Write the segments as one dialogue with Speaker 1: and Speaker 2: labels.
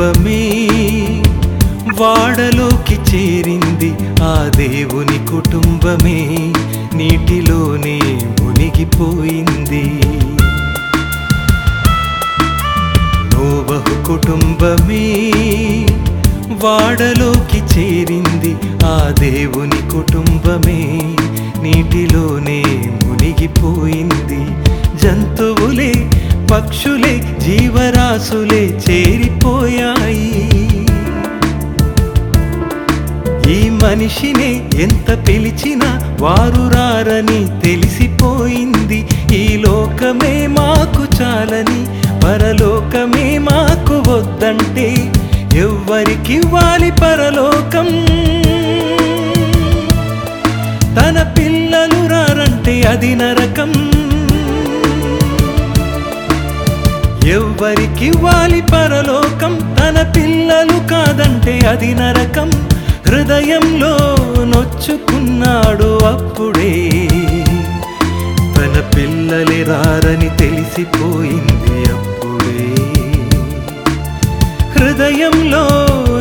Speaker 1: దీపమే వాడలోకి చేరింది ఆ దేవుని కుటుంబమే. నీటిలోనే మునిగిపోయింది. నోబహు కుటుంబమే వాడలోకి చేరింది ఆ దేవుని కుటుంబమే. నీటిలోనే మునిగిపోయింది. జంతువులే పక్షులే జీవరాశులే చేరిపోయాయి. ఈ మనిషినే ఎంత పిలిచినా వారు రారని తెలిసిపోయింది. ఈ లోకమే మాకు చాలని పరలోకమే మాకు వద్దంటే ఎవ్వరికివ్వాలి పరలోకం. తన పిల్లలు రారంటే అది నరకం. ఎవ్వరికివ్వాలి పరలోకం? తన పిల్లలు కాదంటే అది నరకం. హృదయంలో నొచ్చుకున్నాడు అప్పుడే. తన పిల్లలే రారని తెలిసిపోయింది అప్పుడే. హృదయంలో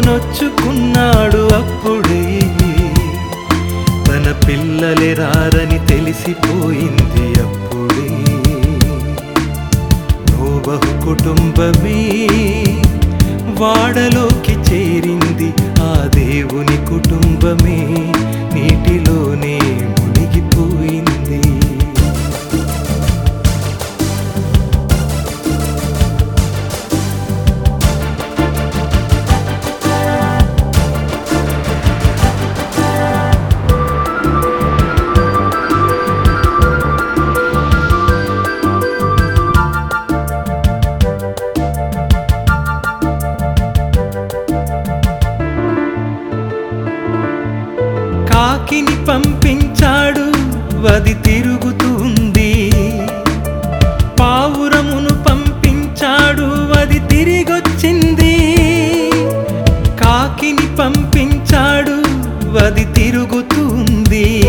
Speaker 1: నొచ్చుకున్నాడు అప్పుడే. తన పిల్లలే రారని తెలిసిపోయింది వది తిరుగుతుంది. పావురమును పంపించాడు అది తిరిగొచ్చింది. కాకిని పంపించాడు వది తిరుగుతుంది.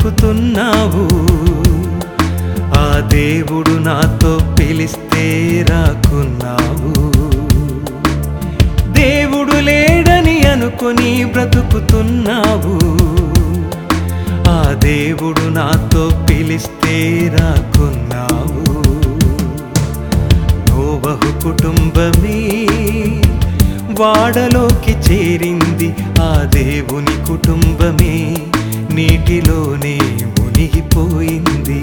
Speaker 1: బ్రతుకుతున్నావు. ఆ దేవుడు నాతో పిలిస్తే రాకున్నావు. దేవుడు లేడని అనుకొని బ్రతుకుతున్నావు. ఆ దేవుడు నాతో పిలిస్తే రాకున్నావు. నోబహు కుటుంబమే వాడలోకి చేరింది. ఆ దేవుని కుటుంబమే నీటిలోనే మునిగిపోయింది.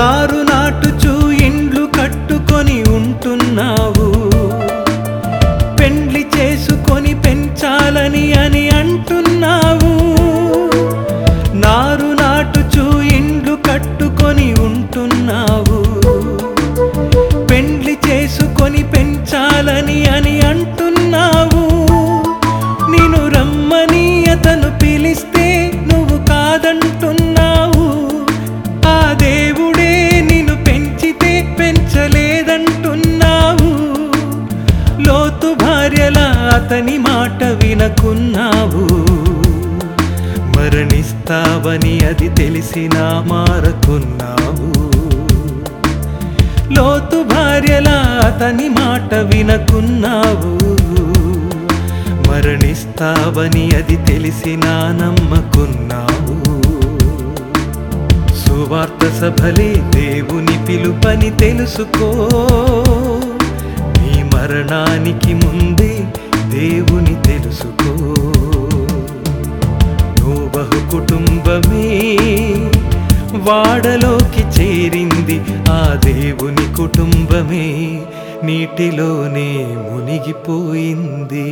Speaker 1: నారు నాటుచూ ఇండ్లు కట్టుకొని ఉంటున్నావు. మాట వినకున్నావు మరణిస్తావని అది తెలిసినా మారకున్నావు. లోతు భార్యలా అతని మాట వినకున్నావు. మరణిస్తావని అది తెలిసినా నమ్మకున్నావు. సువార్త సభలే దేవుని పిలుపని తెలుసుకో. నీ మరణానికి ముందే దేవుని తెలుసుకో. బహు కుటుంబమే వాడలోకి చేరింది ఆ దేవుని కుటుంబమే. నీటిలోనే మునిగిపోయింది.